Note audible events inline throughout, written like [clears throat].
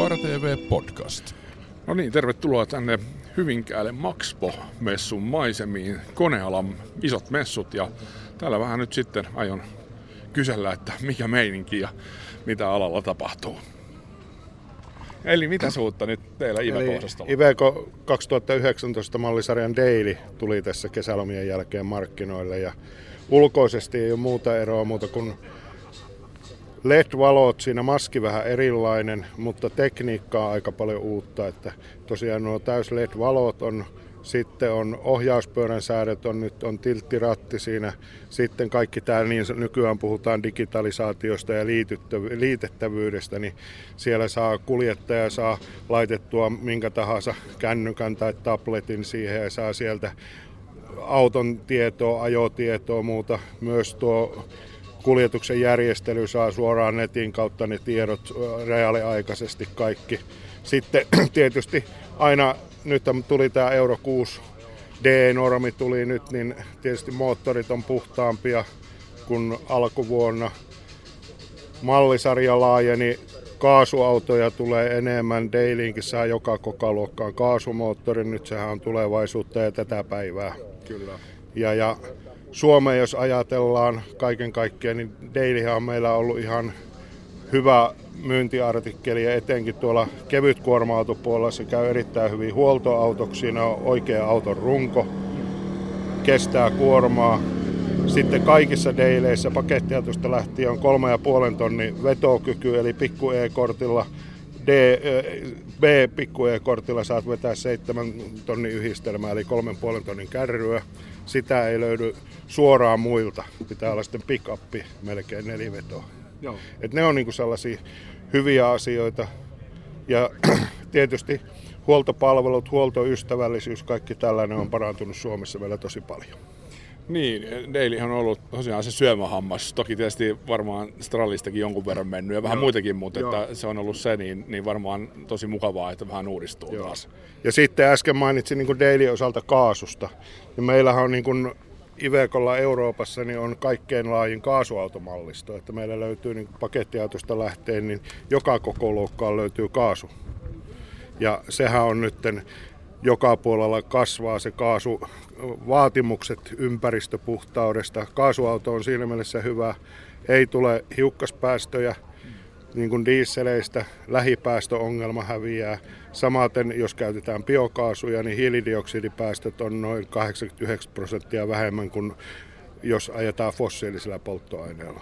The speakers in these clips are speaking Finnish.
Kaara TV Podcast. No niin, tervetuloa tänne Hyvinkäälle Maxpo-messun maisemiin. Konealan isot messut ja täällä vähän nyt sitten aion kysellä, että mikä meininki ja mitä alalla tapahtuu. Eli mitä uutta nyt teillä Iveco-osastolla? Iveco 2019 mallisarjan Daily tuli tässä kesälomien jälkeen markkinoille ja ulkoisesti ei ole muuta eroa muuta kuin LED-valot, siinä maski vähän erilainen, mutta tekniikkaa aika paljon uutta. Että tosiaan nuo täys LED-valot on, sitten on ohjauspöydän säädöt, on nyt on tilttiratti siinä. Sitten kaikki tämä, niin nykyään puhutaan digitalisaatiosta ja liitettävyydestä, niin siellä saa kuljettaja saa laitettua minkä tahansa kännykän tai tabletin siihen ja saa sieltä auton tietoa, ajotietoa, muuta. Myös tuo kuljetuksen järjestely saa suoraan netin kautta ne tiedot reaaliaikaisesti kaikki. Sitten [clears throat] tietysti aina nyt tuli tämä Euro 6 D-normi tuli nyt, niin tietysti moottorit on puhtaampia kuin alkuvuonna. Mallisarja laajeni, kaasuautoja tulee enemmän, Dailyinkin saa joka kokaluokkaan kaasumoottori, nyt sehän on tulevaisuutta ja tätä päivää. Kyllä. Ja, ja Suomeen, jos ajatellaan kaiken kaikkiaan, niin Dailyhan on meillä ollut ihan hyvä myyntiartikkeli ja etenkin tuolla kevyt kuorma-autopuolella se käy erittäin hyvin huoltoautoksi. Siinä on oikea auton runko, kestää kuormaa. Sitten kaikissa deileissä pakettiautosta lähtien on 3,5 tonnin vetokyky, eli pikku E-kortilla D, B pikku E-kortilla saat vetää 7 tonnin yhdistelmää, eli 3,5 tonnin kärryä sitä ei löydy suoraan muilta. Pitää olla sitten pick melkein nelivetoa. Joo. Et ne on niinku sellaisia hyviä asioita. Ja [clears throat] tietysti huoltopalvelut, huoltoystävällisyys, kaikki tällainen on parantunut Suomessa vielä tosi paljon. Niin, Daily on ollut tosiaan se syömähammas. Toki tietysti varmaan Strallistakin jonkun verran mennyt ja vähän Joo. muitakin, mutta että se on ollut se, niin, niin varmaan tosi mukavaa, että vähän uudistuu Joo. taas. Ja sitten äsken mainitsin niin Daily osalta kaasusta. Niin meillähän on niin kuin Ivekolla Euroopassa niin on kaikkein laajin kaasuautomallisto. Että meillä löytyy niin pakettiautosta lähteen, niin joka koko luokkaan löytyy kaasu. Ja sehän on nytten joka puolella kasvaa se kaasu, vaatimukset ympäristöpuhtaudesta. Kaasuauto on siinä mielessä hyvä, ei tule hiukkaspäästöjä, niin kuin dieseleistä lähipäästöongelma häviää. Samaten jos käytetään biokaasuja, niin hiilidioksidipäästöt on noin 89 prosenttia vähemmän kuin jos ajetaan fossiilisilla polttoaineilla.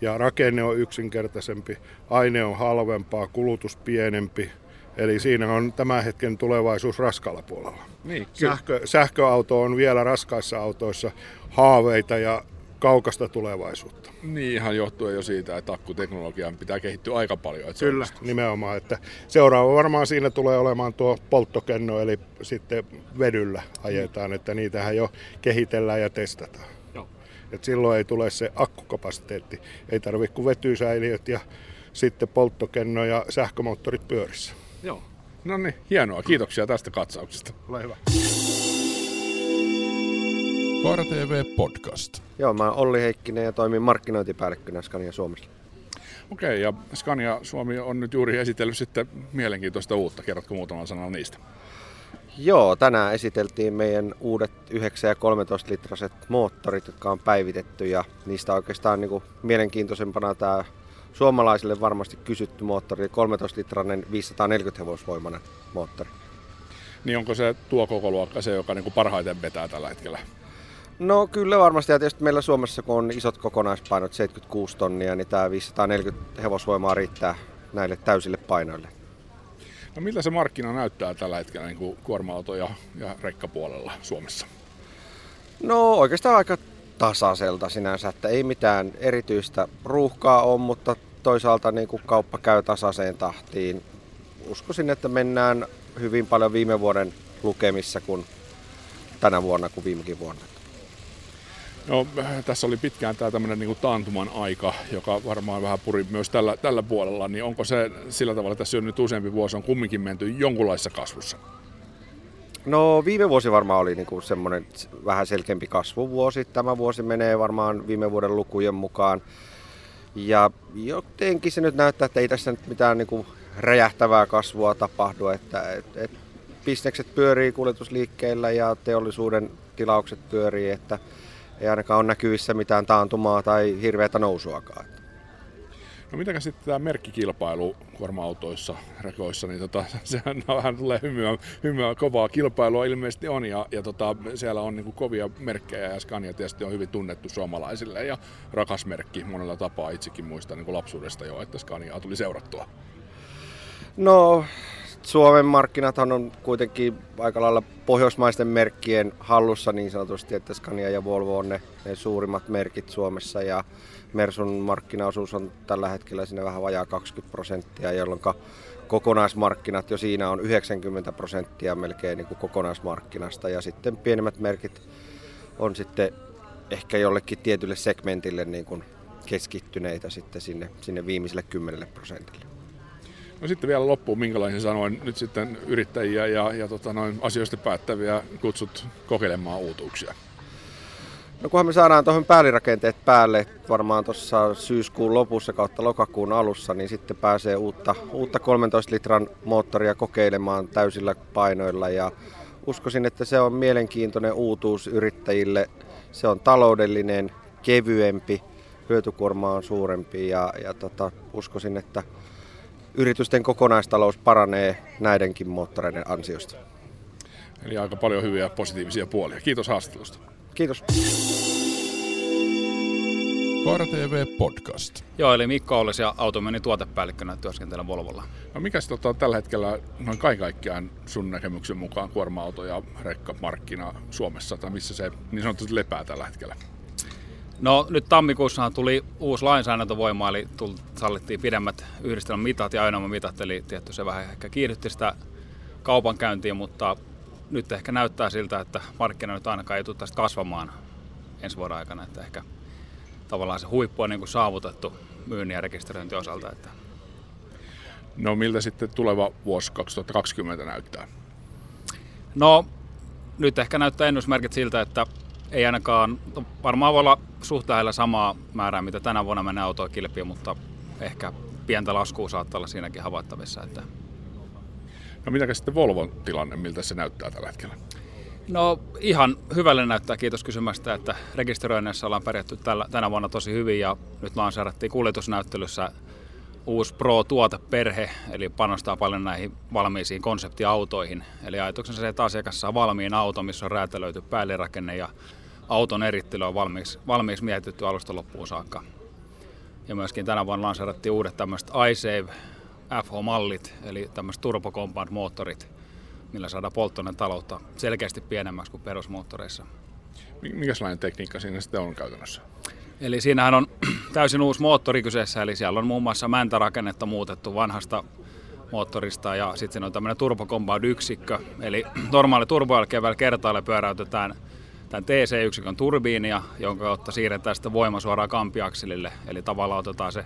Ja rakenne on yksinkertaisempi, aine on halvempaa, kulutus pienempi, Eli siinä on tämän hetken tulevaisuus raskalla puolella. Niin, Sähkö, sähköauto on vielä raskaissa autoissa haaveita ja kaukasta tulevaisuutta. Niin ihan johtuen jo siitä, että akkuteknologian pitää kehittyä aika paljon. Että Kyllä, nimenomaan. Että seuraava varmaan siinä tulee olemaan tuo polttokenno, eli sitten vedyllä ajetaan, että niitähän jo kehitellään ja testataan. Joo. Et silloin ei tule se akkukapasiteetti. Ei tarvitse kuin vetysäiliöt ja sitten polttokenno ja sähkömoottorit pyörissä. Joo. No niin, hienoa. Kiitoksia tästä katsauksesta. Ole hyvä. Kaara TV Podcast. Joo, mä oon Olli Heikkinen ja toimin markkinointipäällikkönä Scania Suomessa. Okei, ja Scania Suomi on nyt juuri esitellyt sitten mielenkiintoista uutta. Kerrotko muutaman sanan niistä? Joo, tänään esiteltiin meidän uudet 9 ja 13 litraset moottorit, jotka on päivitetty ja niistä oikeastaan niin kuin mielenkiintoisempana tämä suomalaisille varmasti kysytty moottori, 13-litrainen 540 hevosvoimainen moottori. Niin onko se tuo koko luokka se, joka niin kuin parhaiten vetää tällä hetkellä? No kyllä varmasti, ja tietysti meillä Suomessa kun on isot kokonaispainot, 76 tonnia, niin tämä 540 hevosvoimaa riittää näille täysille painoille. No miltä se markkina näyttää tällä hetkellä niin kuorma-auto- ja, ja rekkapuolella Suomessa? No oikeastaan aika tasaiselta sinänsä, että ei mitään erityistä ruuhkaa ole, mutta toisaalta niin kuin kauppa käy tasaiseen tahtiin. Uskoisin, että mennään hyvin paljon viime vuoden lukemissa kuin tänä vuonna kuin viimekin vuonna. No, tässä oli pitkään tämä tämmöinen niin taantuman aika, joka varmaan vähän puri myös tällä, tällä puolella, niin onko se sillä tavalla, että tässä on nyt useampi vuosi on kumminkin menty jonkunlaisessa kasvussa? No viime vuosi varmaan oli niin semmoinen vähän selkeämpi kasvuvuosi. Tämä vuosi menee varmaan viime vuoden lukujen mukaan. Ja jotenkin se nyt näyttää, että ei tässä nyt mitään niin kuin räjähtävää kasvua tapahdu, että et, et bisnekset pyörii kuljetusliikkeillä ja teollisuuden tilaukset pyörii, että ei ainakaan ole näkyvissä mitään taantumaa tai hirveätä nousuakaan. No mitä sitten tämä merkkikilpailu kuorma-autoissa, rekoissa, niin tota, [laughs] sehän vähän tulee hymyä, hymyä, kovaa kilpailua ilmeisesti on ja, ja tota, siellä on niin kovia merkkejä ja Scania tietysti on hyvin tunnettu suomalaisille ja rakas merkki monella tapaa itsekin muistan niin lapsuudesta jo, että Scaniaa tuli seurattua. No Suomen markkinathan on kuitenkin aika lailla pohjoismaisten merkkien hallussa niin sanotusti, että Scania ja Volvo on ne, ne suurimmat merkit Suomessa ja Mersun markkinaosuus on tällä hetkellä siinä vähän vajaa 20 prosenttia, jolloin kokonaismarkkinat jo siinä on 90 prosenttia melkein niin kuin kokonaismarkkinasta ja sitten pienemmät merkit on sitten ehkä jollekin tietylle segmentille niin kuin keskittyneitä sitten sinne, sinne viimeiselle 10 prosentille. No sitten vielä loppuun, minkälaisen sanoin nyt sitten yrittäjiä ja, ja tota noin asioista päättäviä kutsut kokeilemaan uutuuksia? No kunhan me saadaan tuohon päällirakenteet päälle varmaan tuossa syyskuun lopussa kautta lokakuun alussa, niin sitten pääsee uutta, uutta 13 litran moottoria kokeilemaan täysillä painoilla ja uskoisin, että se on mielenkiintoinen uutuus yrittäjille. Se on taloudellinen, kevyempi, hyötykuorma on suurempi ja, ja tota, uskoisin, että yritysten kokonaistalous paranee näidenkin moottoreiden ansiosta. Eli aika paljon hyviä positiivisia puolia. Kiitos haastattelusta. Kiitos. Koira TV Podcast. Joo, eli Mikko Olles ja automyynnin tuotepäällikkönä työskentelen Volvolla. No mikä tota, tällä hetkellä noin kaiken kaikkiaan sun näkemyksen mukaan kuorma-auto ja rekkamarkkina Suomessa, tai missä se niin sanotusti lepää tällä hetkellä? No nyt tammikuussa tuli uusi lainsäädäntö voimaan, eli tuli, sallittiin pidemmät yhdistelmämitat ja ajoneuvomitat, eli tietty se vähän ehkä kiihdytti sitä kaupankäyntiä, mutta nyt ehkä näyttää siltä, että markkina nyt ainakaan ei tule tästä kasvamaan ensi vuoden aikana, että ehkä tavallaan se huippu on niin kuin saavutettu myynnin ja rekisteröinti osalta. Että. No miltä sitten tuleva vuosi 2020 näyttää? No nyt ehkä näyttää ennusmerkit siltä, että ei ainakaan, varmaan voi olla suht lähellä samaa määrää, mitä tänä vuonna menee autoa kilpiin, mutta ehkä pientä laskua saattaa olla siinäkin havaittavissa. Että... No mitä sitten Volvon tilanne, miltä se näyttää tällä hetkellä? No ihan hyvälle näyttää, kiitos kysymästä, että rekisteröinnissä ollaan pärjätty tällä, tänä vuonna tosi hyvin ja nyt lanseerattiin kuljetusnäyttelyssä uusi Pro-tuoteperhe, eli panostaa paljon näihin valmiisiin konseptiautoihin. Eli ajatuksena se, että asiakas saa valmiin auto, missä on räätälöity päällirakenne ja auton erittely on valmiiksi, valmiiksi mietitty alusta loppuun saakka. Ja myöskin tänä vuonna lanseerattiin uudet tämmöiset iSave FH-mallit, eli tämmöiset turbocompand moottorit, millä saadaan polttoaineen taloutta selkeästi pienemmäksi kuin perusmoottoreissa. Mikäslainen tekniikka siinä sitten on käytännössä? Eli siinähän on [clears throat] täysin uusi moottori kyseessä, eli siellä on muun muassa mäntärakennetta muutettu vanhasta moottorista ja sitten siinä on tämmöinen turbokompound-yksikkö, eli [clears throat] normaali turbo jälkeen kertaalle pyöräytetään tämän TC-yksikön turbiinia, jonka kautta siirretään sitten voima suoraan kampiakselille, eli tavallaan otetaan se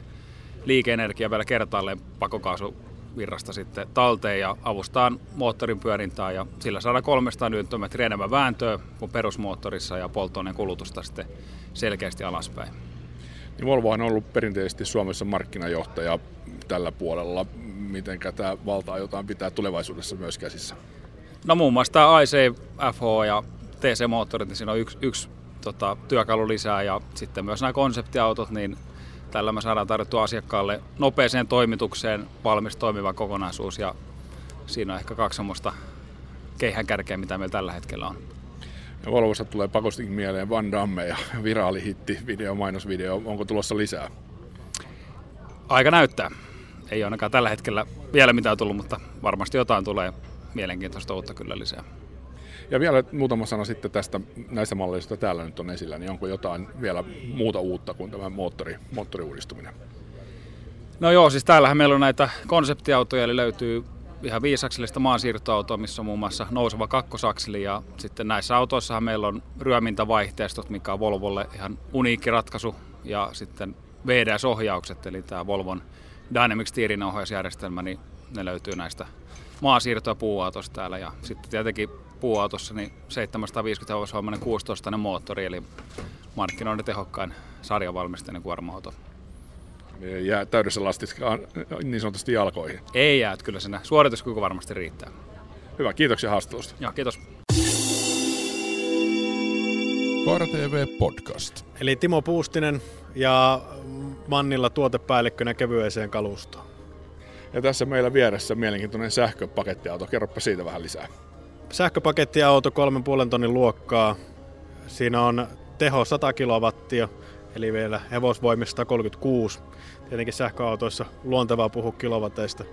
liikeenergia vielä kertaalleen pakokaasuvirrasta sitten talteen ja avustaan moottorin pyörintää ja sillä saadaan 300 Nm enemmän vääntöä kuin perusmoottorissa ja polttoaineen kulutusta sitten selkeästi alaspäin. Niin Volvo on ollut perinteisesti Suomessa markkinajohtaja tällä puolella. Miten tämä valtaa jotain pitää tulevaisuudessa myös käsissä? No muun muassa tämä IC, FH ja TC-moottorit, niin siinä on yksi, yksi tota, työkalu lisää ja sitten myös nämä konseptiautot, niin tällä me saadaan tarjottua asiakkaalle nopeeseen toimitukseen valmis toimiva kokonaisuus ja siinä on ehkä kaksi semmoista keihänkärkeä, mitä meillä tällä hetkellä on. Ja Volvossa tulee pakostikin mieleen Van Damme ja viraalihitti, video, mainosvideo. Onko tulossa lisää? Aika näyttää. Ei ainakaan tällä hetkellä vielä mitään tullut, mutta varmasti jotain tulee mielenkiintoista uutta kyllä lisää. Ja vielä muutama sana sitten tästä näistä malleista, joita täällä nyt on esillä, niin onko jotain vielä muuta uutta kuin tämä moottori, moottoriuudistuminen? No joo, siis täällähän meillä on näitä konseptiautoja, eli löytyy ihan viisakselista maansiirtoautoa, missä on muun muassa nouseva kakkosakseli ja sitten näissä autoissahan meillä on ryömintävaihteistot, mikä on Volvolle ihan uniikki ratkaisu ja sitten VDS-ohjaukset, eli tämä Volvon Dynamic Steering ohjausjärjestelmä, niin ne löytyy näistä maasiirto- ja puuautosta täällä ja sitten tietenkin puuautossa niin 750 hevosvoimainen 16 moottori, eli markkinoiden tehokkain sarjavalmisteinen kuorma-auto. Jää täydessä lastissa niin sanotusti jalkoihin. Ei jää, että kyllä siinä suorituskyky varmasti riittää. Hyvä, kiitoksia haastattelusta. Joo, kiitos. Kaara TV Podcast. Eli Timo Puustinen ja Mannilla tuotepäällikkönä kevyeseen kalustoon. Ja tässä meillä vieressä mielenkiintoinen sähköpakettiauto. Kerropa siitä vähän lisää. Sähköpakettiauto 3,5 tonnin luokkaa. Siinä on teho 100 kilowattia, eli vielä hevosvoimista 36. Tietenkin sähköautoissa luontevaa puhua kilowateista.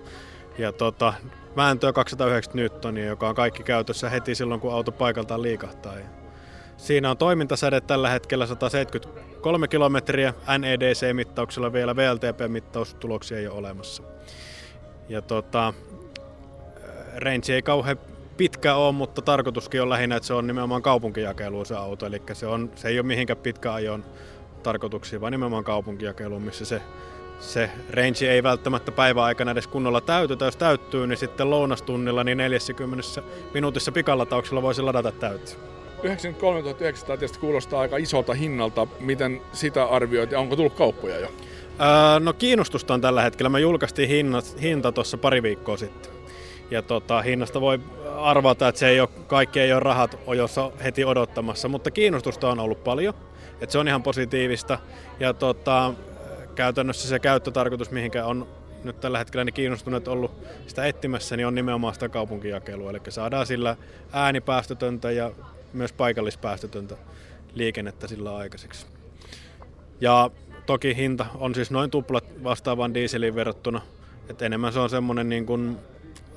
Ja tota, vääntöä 290 newtonia, joka on kaikki käytössä heti silloin, kun auto paikaltaan liikahtaa. Siinä on toimintasäde tällä hetkellä 173 kilometriä, NEDC-mittauksella vielä VLTP-mittaustuloksia ei ole olemassa. Ja tota, range ei kauhean pitkä ole, mutta tarkoituskin on lähinnä, että se on nimenomaan kaupunkijakelu se auto. Eli se, on, se ei ole mihinkään pitkä ajon tarkoituksia, vaan nimenomaan kaupunkijakelu, missä se, se range ei välttämättä päiväaikana edes kunnolla täytetä. Jos täyttyy, niin sitten lounastunnilla niin 40 minuutissa pikalatauksella voisi ladata täyttä. 93 900 tietysti kuulostaa aika isolta hinnalta. Miten sitä arvioit ja onko tullut kauppoja jo? Öö, no kiinnostusta on tällä hetkellä. Me julkaistiin hinnat, hinta tuossa pari viikkoa sitten. Ja tota, hinnasta voi arvata, että se ei ole, kaikki ei ole rahat ojossa heti odottamassa, mutta kiinnostusta on ollut paljon. Et se on ihan positiivista. Ja tota, käytännössä se käyttötarkoitus, mihinkä on nyt tällä hetkellä niin kiinnostuneet ollut sitä etsimässä, niin on nimenomaan sitä kaupunkijakelua. Eli saadaan sillä äänipäästötöntä ja myös paikallispäästötöntä liikennettä sillä aikaiseksi. Ja toki hinta on siis noin tuplat vastaavaan dieseliin verrattuna, että enemmän se on semmoinen niin kuin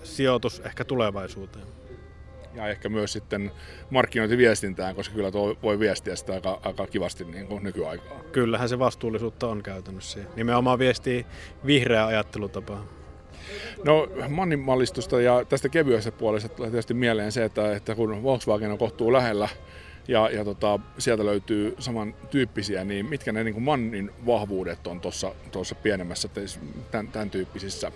sijoitus ehkä tulevaisuuteen. Ja ehkä myös sitten markkinointiviestintään, koska kyllä tuo voi viestiä sitä aika, aika kivasti niin kuin nykyaikaa. Kyllähän se vastuullisuutta on käytännössä. Nimenomaan viestii vihreä ajattelutapaa. No Mannin mallistusta ja tästä kevyestä puolesta tulee tietysti mieleen se, että, että kun Volkswagen on kohtuu lähellä ja, ja tota, sieltä löytyy samantyyppisiä, niin mitkä ne niin kuin Mannin vahvuudet on tuossa pienemmässä tämän, tämän tyyppisissä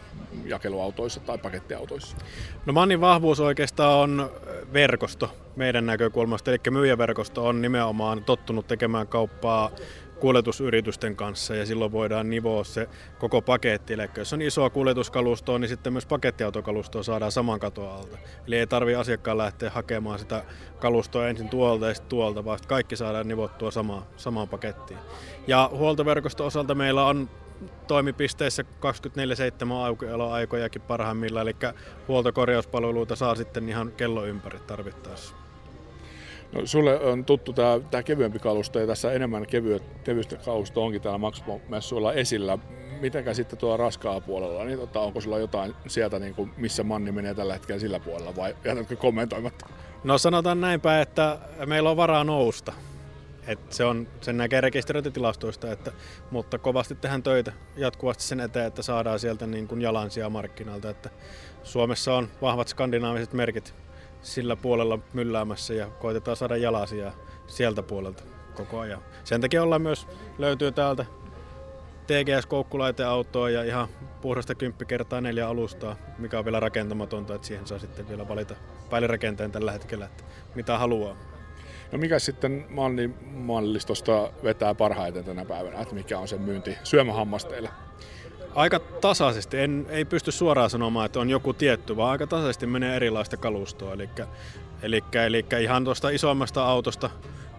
jakeluautoissa tai pakettiautoissa? No Mannin vahvuus oikeastaan on verkosto meidän näkökulmasta, eli myyjäverkosto on nimenomaan tottunut tekemään kauppaa kuljetusyritysten kanssa ja silloin voidaan nivoa se koko paketti. Eli jos on isoa kuljetuskalustoa, niin sitten myös pakettiautokalustoa saadaan saman katon alta. Eli ei tarvitse asiakkaan lähteä hakemaan sitä kalustoa ensin tuolta ja sitten tuolta, vaan kaikki saadaan nivottua samaan, samaan pakettiin. Ja huoltoverkosto osalta meillä on toimipisteissä 24-7 aukioloaikojakin parhaimmillaan, eli huoltokorjauspalveluita saa sitten ihan kello ympäri tarvittaessa. No, sulle on tuttu tämä, kevyempi kalusto ja tässä enemmän kevyet, kevyistä kalusto onkin täällä Maxpo-messuilla esillä. Mitenkä sitten tuolla raskaa puolella, niin tota, onko sulla jotain sieltä, niin kuin, missä manni menee tällä hetkellä sillä puolella vai jätätkö kommentoimatta? No sanotaan näinpä, että meillä on varaa nousta. Et se on, sen näkee rekisteröintitilastoista, että, mutta kovasti tehdään töitä jatkuvasti sen eteen, että saadaan sieltä niin kuin jalansia markkinalta. Että Suomessa on vahvat skandinaaviset merkit sillä puolella mylläämässä ja koitetaan saada jalasia sieltä puolelta koko ajan. Sen takia ollaan myös, löytyy täältä TGS-koukkulaiteautoa ja ihan puhdasta 10 kertaa neljä alustaa, mikä on vielä rakentamatonta, että siihen saa sitten vielä valita päälirakenteen tällä hetkellä, että mitä haluaa. No mikä sitten mallistosta vetää parhaiten tänä päivänä, että mikä on se myynti syömähammasteille? Aika tasaisesti, en, ei pysty suoraan sanomaan, että on joku tietty, vaan aika tasaisesti menee erilaista kalustoa. Eli, eli, eli ihan tuosta isommasta autosta,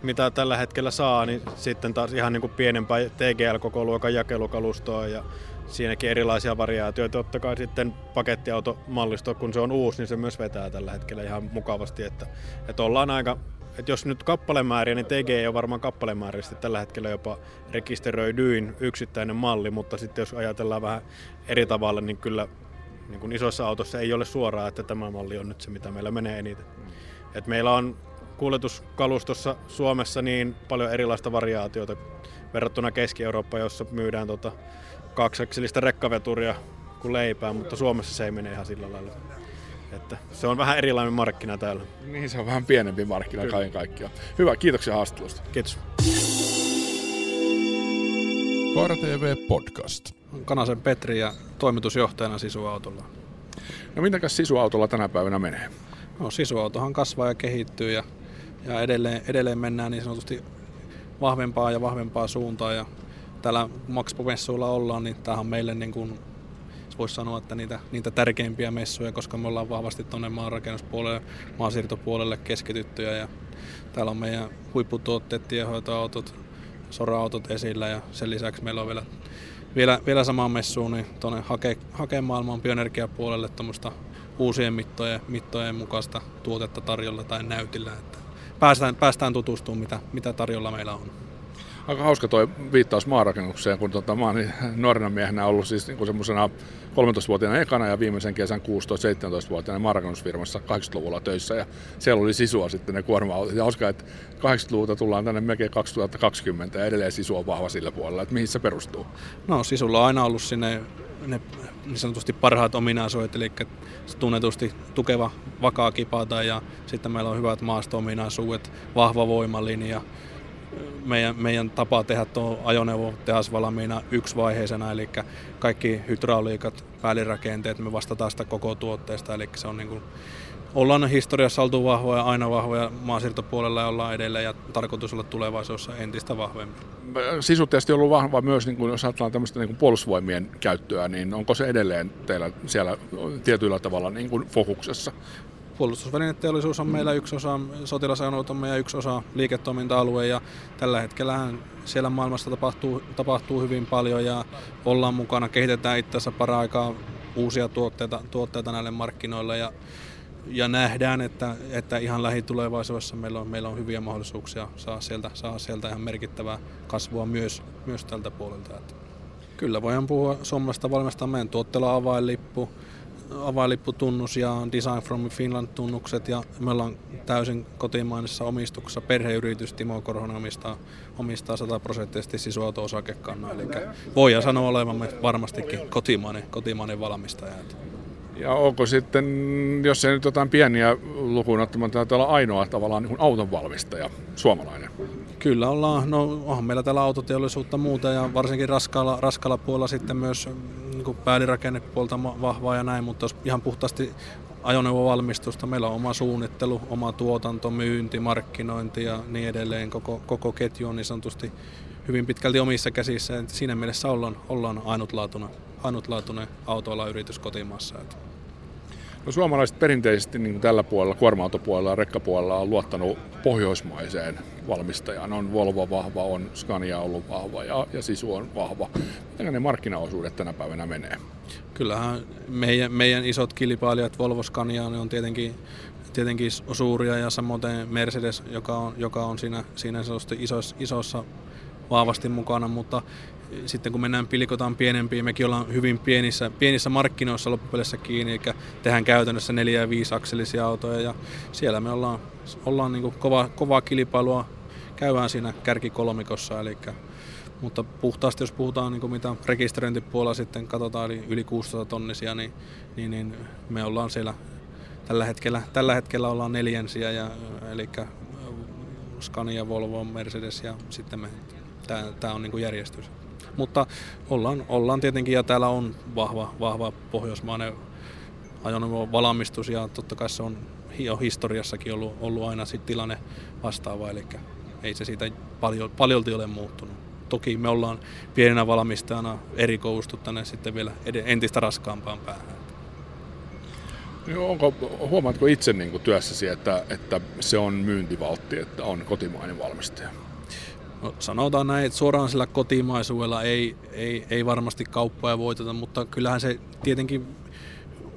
mitä tällä hetkellä saa, niin sitten taas ihan niin kuin pienempää TGL-koko luokan jakelukalustoa ja siinäkin erilaisia variaatioita. Totta kai sitten pakettiautomallisto, kun se on uusi, niin se myös vetää tällä hetkellä ihan mukavasti. Että, että ollaan aika että jos nyt kappalemääriä, niin TG ole varmaan kappalemääräisesti tällä hetkellä jopa rekisteröidyin yksittäinen malli, mutta sitten jos ajatellaan vähän eri tavalla, niin kyllä niin kuin isoissa autoissa ei ole suoraa, että tämä malli on nyt se, mitä meillä menee eniten. Mm. Et meillä on kuljetuskalustossa Suomessa niin paljon erilaista variaatiota verrattuna Keski-Eurooppaan, jossa myydään tota kaksakselista rekkaveturia kuin leipää, mutta Suomessa se ei mene ihan sillä lailla. Että se on vähän erilainen markkina täällä. Niin, se on vähän pienempi markkina Kyllä. kaiken kaikkiaan. Hyvä, kiitoksia haastattelusta. Kiitos. Kaara TV Podcast. Kanasen Petri ja toimitusjohtajana Sisuautolla. No mitäkäs Sisuautolla tänä päivänä menee? No Sisuautohan kasvaa ja kehittyy ja, ja edelleen, edelleen mennään niin sanotusti vahvempaa ja vahvempaa suuntaan ja täällä Maxpo-messuilla ollaan, niin tämähän on meille niin kuin, voisi sanoa, että niitä, niitä tärkeimpiä messuja, koska me ollaan vahvasti tuonne maanrakennuspuolelle, maasiirtopuolelle keskityttyjä ja täällä on meidän huipputuotteet, tiehoitoautot, sora-autot esillä ja sen lisäksi meillä on vielä, vielä, vielä samaan messuun niin tuonne hake, hakemaailman bioenergiapuolelle tuommoista uusien mittojen, mittojen mukaista tuotetta tarjolla tai näytillä, että päästään, päästään tutustumaan, mitä, mitä tarjolla meillä on. Aika hauska tuo viittaus maarakennukseen, kun tota, mä oon niin nuorena miehenä ollut siis niin semmoisena 13-vuotiaana ekana ja viimeisen kesän 16-17-vuotiaana maarakennusfirmassa 80-luvulla töissä ja siellä oli sisua sitten ne kuorma Ja hauska, että 80-luvulta tullaan tänne melkein 2020 ja edelleen sisu on vahva sillä puolella, että mihin se perustuu? No sisulla on aina ollut sinne ne niin sanotusti parhaat ominaisuudet, eli tunnetusti tukeva, vakaa kipata ja sitten meillä on hyvät maasto-ominaisuudet, vahva voimalinja, meidän, meidän tapa tehdä tuo ajoneuvo tehas valmiina yksivaiheisena, eli kaikki hydrauliikat, päällirakenteet, me vastataan sitä koko tuotteesta, eli se on niin kuin, ollaan historiassa oltu vahvoja, aina vahvoja maasiirtopuolella ja ollaan edelleen ja tarkoitus olla tulevaisuudessa entistä vahvemmin. Sisu tietysti on ollut vahva myös, niin kuin, jos ajatellaan tämmöistä niin puolustusvoimien käyttöä, niin onko se edelleen teillä siellä tietyllä tavalla niin kuin fokuksessa? Puolustusvälineteollisuus on meillä yksi osa sotilasautomme ja yksi osa liiketoiminta-alue ja tällä hetkellä siellä maailmassa tapahtuu, tapahtuu hyvin paljon ja ollaan mukana, kehitetään itse asiassa paraikaa uusia tuotteita, tuotteita näille markkinoille ja, ja nähdään, että, että ihan lähitulevaisuudessa meillä on, meillä on hyviä mahdollisuuksia saa sieltä, saa sieltä ihan merkittävää kasvua myös, myös tältä puolelta. Että kyllä voidaan puhua Suomesta valmistaa meidän tuotteella avainlippu, avainlipputunnus ja Design from Finland tunnukset ja me ollaan täysin kotimaisessa omistuksessa. Perheyritys Timo Korhonen omistaa, omistaa 100 prosenttisesti sisuauto-osakekannan. Eli voidaan sanoa olevamme varmastikin kotimainen, kotimainen valmistaja. Ja onko sitten, jos ei nyt jotain pieniä lukuun ottamatta, olla ainoa tavallaan niin autonvalmistaja, suomalainen? Kyllä ollaan. No onhan meillä täällä autoteollisuutta muuta ja varsinkin raskaalla, raskaalla puolella sitten myös niin päällirakennepuolta vahvaa ja näin, mutta jos ihan puhtaasti ajoneuvovalmistusta, meillä on oma suunnittelu, oma tuotanto, myynti, markkinointi ja niin edelleen. Koko, koko ketju on niin sanotusti hyvin pitkälti omissa käsissä. Siinä mielessä ollaan, ollaan ainutlaatuinen, ainutlaatuinen autoalayritys kotimaassa. Että. No, suomalaiset perinteisesti niin tällä puolella, kuorma-autopuolella ja rekkapuolella on luottanut pohjoismaiseen valmistajaan. On Volvo vahva, on Scania ollut vahva ja, ja Sisu on vahva. Miten ne markkinaosuudet tänä päivänä menee? Kyllähän meidän, meidän isot kilpailijat Volvo Scania ne on tietenkin, tietenkin suuria ja samoin Mercedes, joka on, joka on siinä, siinä isossa, isossa vahvasti mukana, mutta sitten kun mennään pilkotaan pienempiin, mekin ollaan hyvin pienissä, pienissä markkinoissa loppupelissä kiinni, eli tehdään käytännössä neljä ja viisi akselisia autoja ja siellä me ollaan, ollaan niin kuin kova, kovaa kilpailua, käydään siinä kärkikolmikossa, eli mutta puhtaasti jos puhutaan niin mitä rekisteröintipuolella sitten katsotaan, eli yli 600 tonnisia, niin, niin, niin me ollaan siellä tällä hetkellä, tällä hetkellä ollaan neljänsiä, ja, eli Scania, Volvo, Mercedes ja sitten me, tämä on niin kuin järjestys. Mutta ollaan, ollaan tietenkin, ja täällä on vahva, vahva pohjoismainen ajoneuvon valmistus, ja totta kai se on jo historiassakin ollut, ollut aina sit tilanne vastaava, eli ei se siitä paljon, paljolti ole muuttunut. Toki me ollaan pienenä valmistajana erikoistu tänne sitten vielä entistä raskaampaan päähän. Onko, huomaatko itse niin työssäsi, että, että se on myyntivaltti, että on kotimainen valmistaja? No, sanotaan näin, että suoraan sillä kotimaisuudella ei, ei, ei varmasti kauppoja voiteta, mutta kyllähän se tietenkin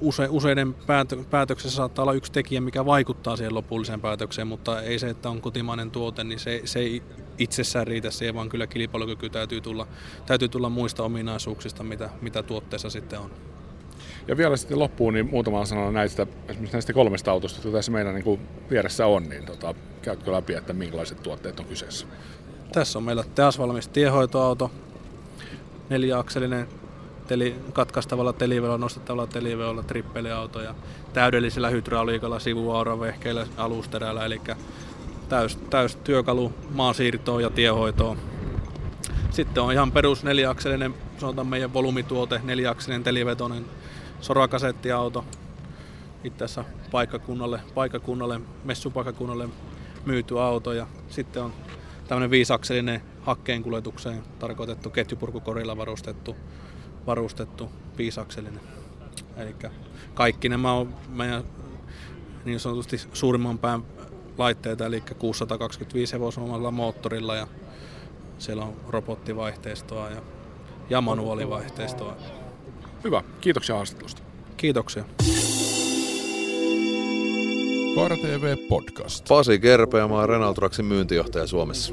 use, useiden päätö, päätöksessä saattaa olla yksi tekijä, mikä vaikuttaa siihen lopulliseen päätökseen, mutta ei se, että on kotimainen tuote, niin se, se ei itsessään riitä siihen, vaan kyllä kilpailukyky täytyy tulla, täytyy tulla muista ominaisuuksista, mitä, mitä tuotteessa sitten on. Ja vielä sitten loppuun niin muutama sana näistä, esimerkiksi näistä kolmesta autosta, joita tässä meidän niin kuin vieressä on, niin tota, käytkö läpi, että minkälaiset tuotteet on kyseessä? Tässä on meillä tehasvalmis tiehoitoauto, neljäakselinen teli, katkaistavalla teliveolla, nostettavalla teliveolla, trippeliauto ja täydellisellä hydrauliikalla, sivuauravehkeillä, alusterällä, eli täys, täys työkalu maasiirtoon ja tiehoitoon. Sitten on ihan perus neljäakselinen, sanotaan meidän volumituote, neljäakselinen telivetoinen sorakasettiauto. Itse asiassa paikkakunnalle, paikkakunnalle, messupaikkakunnalle myyty auto ja sitten on tämmöinen viisakselinen hakkeen kuljetukseen tarkoitettu ketjupurkukorilla varustettu, varustettu viisakselinen. Eli kaikki nämä on meidän niin sanotusti suurimman pään laitteita, eli 625 hevosvoimalla moottorilla ja siellä on robottivaihteistoa ja, ja manuaalivaihteistoa. Hyvä, kiitoksia haastattelusta. Kiitoksia. Kaara TV Podcast. Pasi Kerpeämaa Renault Trucksin myyntijohtaja Suomessa.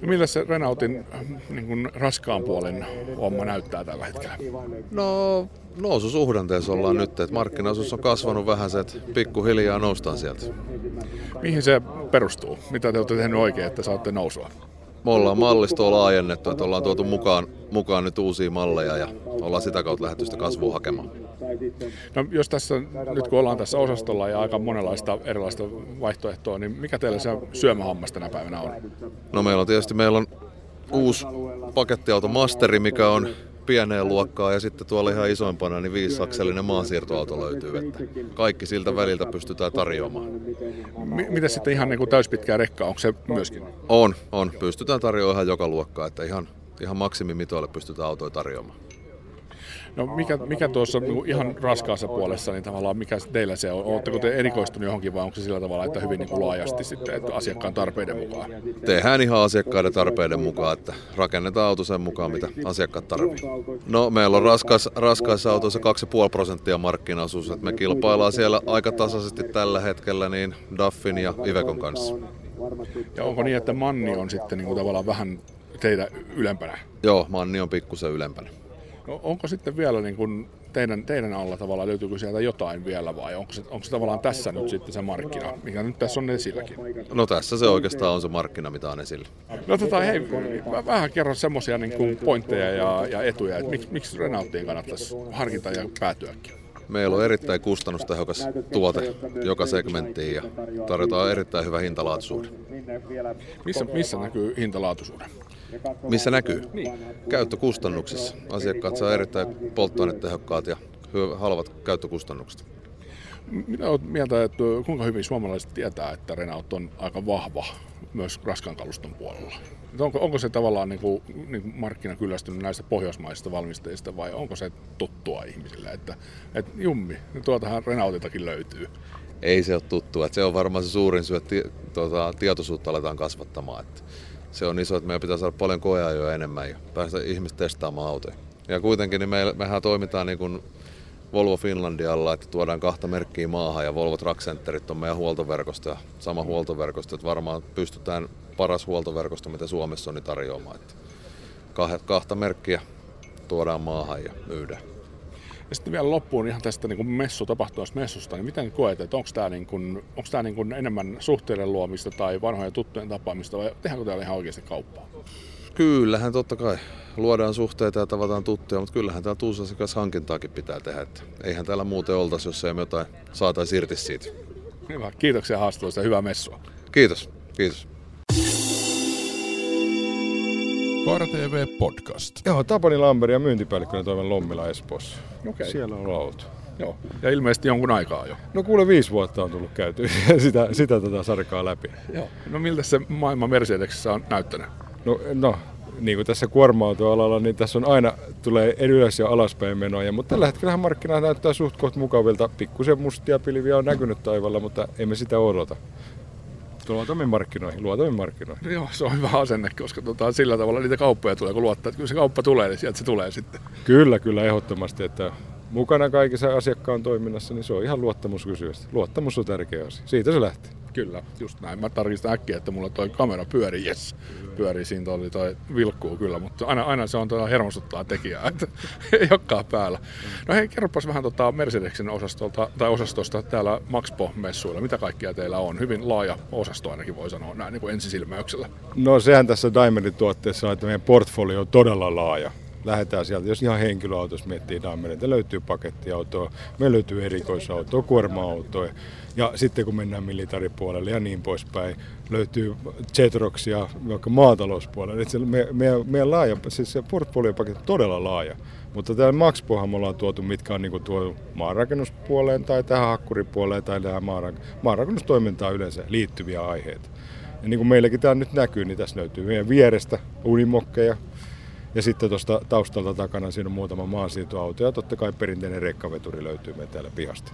No miltä se Renaultin niin kuin raskaan puolen homma näyttää tällä hetkellä? No noususuhdanteessa ollaan nyt, että markkinaosuus on kasvanut vähän se, että pikkuhiljaa noustaan sieltä. Mihin se perustuu? Mitä te olette tehneet oikein, että saatte nousua? Me ollaan mallistoa laajennettu, että ollaan tuotu mukaan, mukaan nyt uusia malleja ja ollaan sitä kautta lähdetty sitä kasvua hakemaan. No, jos tässä, nyt kun ollaan tässä osastolla ja aika monenlaista erilaista vaihtoehtoa, niin mikä teillä se syömähammas tänä päivänä on? No meillä on tietysti meillä on uusi pakettiauto Masteri, mikä on pieneen luokkaan ja sitten tuolla ihan isoimpana niin viisakselinen maansiirtoauto löytyy. Että kaikki siltä väliltä pystytään tarjoamaan. M- miten sitten ihan niin kuin täyspitkää rekkaa, onko se myöskin? On, on. Pystytään tarjoamaan ihan joka luokkaa, että ihan, ihan maksimimitoille pystytään autoja tarjoamaan. No mikä, mikä tuossa niin ihan raskaassa puolessa, niin tavallaan mikä teillä se on? Oletteko te erikoistunut johonkin vai onko se sillä tavalla, että hyvin niin kuin laajasti sitten, että asiakkaan tarpeiden mukaan? Tehdään ihan asiakkaiden tarpeiden mukaan, että rakennetaan auto sen mukaan, mitä asiakkaat tarvitsevat. No meillä on raskas, raskaissa autoissa 2,5 prosenttia markkinaosuus, että me kilpaillaan siellä aika tasaisesti tällä hetkellä niin Daffin ja Ivekon kanssa. Ja onko niin, että Manni on sitten niin kuin tavallaan vähän teitä ylempänä? Joo, Manni on pikkusen ylempänä. No, onko sitten vielä niin kuin teidän, teidän alla tavallaan, löytyykö sieltä jotain vielä vai onko se, onko se tavallaan tässä nyt sitten se markkina, mikä nyt tässä on esilläkin? No tässä se oikeastaan on se markkina, mitä on esillä. No tota, hei, mä vähän kerron semmoisia niin kuin pointteja ja, ja etuja, että miksi, miksi Renaultiin kannattaisi harkita ja päätyäkin? Meillä on erittäin kustannustehokas tuote joka segmenttiin ja tarjotaan erittäin hyvä hintalaatuisuuden. Missä, missä näkyy hintalaatuisuuden? Missä näkyy? Käyttökustannuksissa. Asiakkaat saa erittäin polttoainetehokkaat ja halvat käyttökustannukset. Mitä olet mieltä, että kuinka hyvin suomalaiset tietää, että Renault on aika vahva myös raskaan kaluston puolella? Onko, onko se tavallaan niin kuin, niin kuin markkina kyllästynyt näistä pohjoismaisista valmistajista vai onko se tuttua ihmisille, että, että jummi, tuotahan Renaultitakin löytyy? Ei se ole tuttua. Että se on varmaan se suurin syy, että tuota, tietoisuutta aletaan kasvattamaan. Että se on iso, että meidän pitää saada paljon koeajoja enemmän ja päästä ihmiset testaamaan autoja. Ja kuitenkin niin me, mehän toimitaan niin kuin Volvo Finlandialla, että tuodaan kahta merkkiä maahan ja Volvo Truck Centerit on meidän huoltoverkosto ja sama huoltoverkosto, että varmaan pystytään paras huoltoverkosto, mitä Suomessa on, niin tarjoamaan. Että kahta merkkiä tuodaan maahan ja myydään. Ja sitten vielä loppuun ihan tästä niin kuin messu tapahtuneesta messusta, niin miten koet, että onko tämä, niin kuin, onko tämä niin kuin enemmän suhteiden luomista tai vanhojen tuttujen tapaamista vai tehdäänkö täällä ihan oikeasti kauppaa? Kyllähän totta kai. Luodaan suhteita ja tavataan tuttuja, mutta kyllähän täällä tuusasiakas hankintaakin pitää tehdä. Että eihän täällä muuten oltaisi, jos ei me jotain saataisi irti siitä. Hyvä. Kiitoksia haastattelusta ja hyvää messua. Kiitos. Kiitos. Kaara TV Podcast. Joo, Tapani Lamberi ja myyntipäällikkönä toivon Lommila Espoossa. Okei. Siellä on oltu. Joo. Ja ilmeisesti jonkun aikaa jo. No kuule viisi vuotta on tullut käyty [laughs] sitä, sitä tota sarkaa läpi. Joo. No miltä se maailma Mercedesissä on näyttänyt? No, no niin kuin tässä kuorma-autoalalla, niin tässä on aina tulee ylös ja alaspäin menoja, mutta tällä hetkellä markkinat näyttää suht koht mukavilta. Pikkusen mustia pilviä on näkynyt taivalla, mutta emme sitä odota. Luotamme markkinoihin, luotamme markkinoihin. Joo, se on hyvä asenne, koska tota, sillä tavalla niitä kauppoja tulee, kun luottaa, että kyllä se kauppa tulee, niin sieltä se tulee sitten. Kyllä, kyllä, ehdottomasti, että mukana kaikissa asiakkaan toiminnassa, niin se on ihan luottamuskysymys. Luottamus on tärkeä asia. Siitä se lähtee. Kyllä, just näin. Mä tarkistan äkkiä, että mulla toi kamera pyörii, jes. Pyörii siinä toi, toi vilkkuu kyllä, mutta aina, aina se on tuota hermostuttaa tekijää, että [laughs] ei olekaan päällä. No hei, kerropas vähän tota Mercedesin osastolta, tai osastosta täällä Maxpo-messuilla. Mitä kaikkia teillä on? Hyvin laaja osasto ainakin voi sanoa näin niin kuin ensisilmäyksellä. No sehän tässä Diamondin tuotteessa on, että meidän portfolio on todella laaja lähdetään sieltä, jos ihan henkilöautossa miettii Daimerilta, löytyy pakettiautoa, me löytyy erikoisautoa, kuorma-autoa ja sitten kun mennään militaripuolelle ja niin poispäin, löytyy Jetroxia vaikka maatalouspuolelle. Että me, meidän, laaja, siis se portfoliopaketti on todella laaja. Mutta täällä Maxpohan me ollaan tuotu, mitkä on niin tuotu maanrakennuspuoleen tai tähän hakkuripuoleen tai tähän maanrak- maanrakennustoimintaan yleensä liittyviä aiheita. Ja niin kuin meilläkin tämä nyt näkyy, niin tässä löytyy meidän vierestä unimokkeja, ja sitten tuosta taustalta takana siinä on muutama maansiirtoauto ja totta kai perinteinen rekkaveturi löytyy meidän täällä pihasta.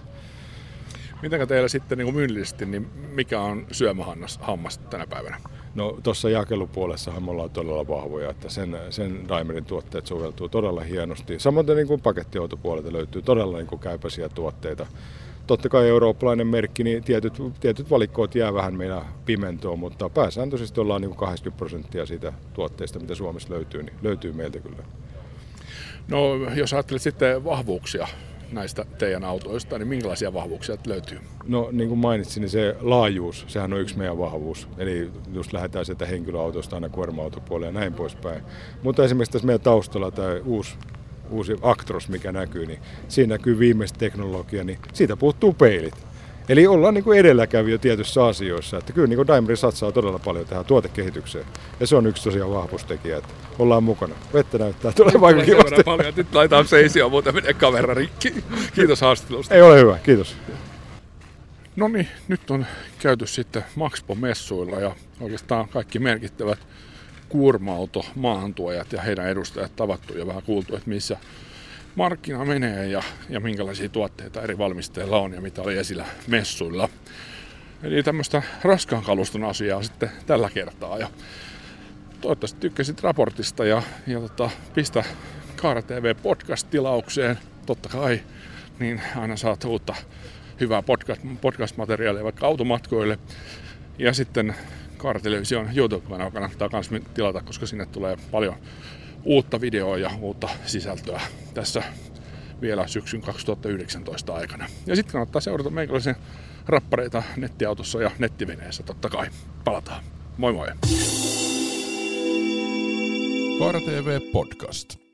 Miten teillä sitten niin myynnillisesti, niin mikä on syömähammas tänä päivänä? No tuossa jakelupuolessahan me ollaan todella vahvoja, että sen, sen Daimerin tuotteet soveltuu todella hienosti. Samoin niin kuin pakettiautopuolelta löytyy todella niin kuin käypäisiä tuotteita. Totta kai eurooppalainen merkki, niin tietyt, tietyt valikkoot jää vähän meidän pimentoon, mutta pääsääntöisesti ollaan niin kuin 80 prosenttia siitä tuotteista, mitä Suomessa löytyy, niin löytyy meiltä kyllä. No jos ajattelet sitten vahvuuksia, näistä teidän autoista, niin minkälaisia vahvuuksia löytyy? No niin kuin mainitsin, niin se laajuus, sehän on yksi meidän vahvuus. Eli just lähdetään sieltä henkilöautosta aina kuorma-autopuolelle ja näin poispäin. Mutta esimerkiksi tässä meidän taustalla tämä uusi uusi Actros, mikä näkyy, niin siinä näkyy viimeistä teknologia, niin siitä puuttuu peilit. Eli ollaan niin kuin edelläkävijä tietyissä asioissa. Että kyllä niin kuin Daimler satsaa todella paljon tähän tuotekehitykseen. Ja se on yksi tosiaan vahvuustekijä, että ollaan mukana. Vettä näyttää tulee vaikka kivasti. paljon. Nyt laitetaan seisiä, muuten menee kamera rikki. Kiitos haastattelusta. Ei ole hyvä, kiitos. No niin, nyt on käyty sitten Maxpo-messuilla ja oikeastaan kaikki merkittävät kuorma-auto maahantuojat ja heidän edustajat tavattu ja vähän kuultu, että missä markkina menee ja, ja minkälaisia tuotteita eri valmisteilla on ja mitä oli esillä messuilla. Eli tämmöistä raskaan kaluston asiaa sitten tällä kertaa. Ja toivottavasti tykkäsit raportista ja, ja tota, pistä Kaara TV podcast-tilaukseen, totta kai, niin aina saat uutta hyvää podcast, podcast-materiaalia vaikka automatkoille. Ja sitten Kaara Television YouTube-kanava kannattaa myös tilata, koska sinne tulee paljon uutta videoa ja uutta sisältöä tässä vielä syksyn 2019 aikana. Ja sitten kannattaa seurata meikäläisen rappareita nettiautossa ja nettiveneessä totta kai. Palataan. Moi moi! Kaara TV Podcast.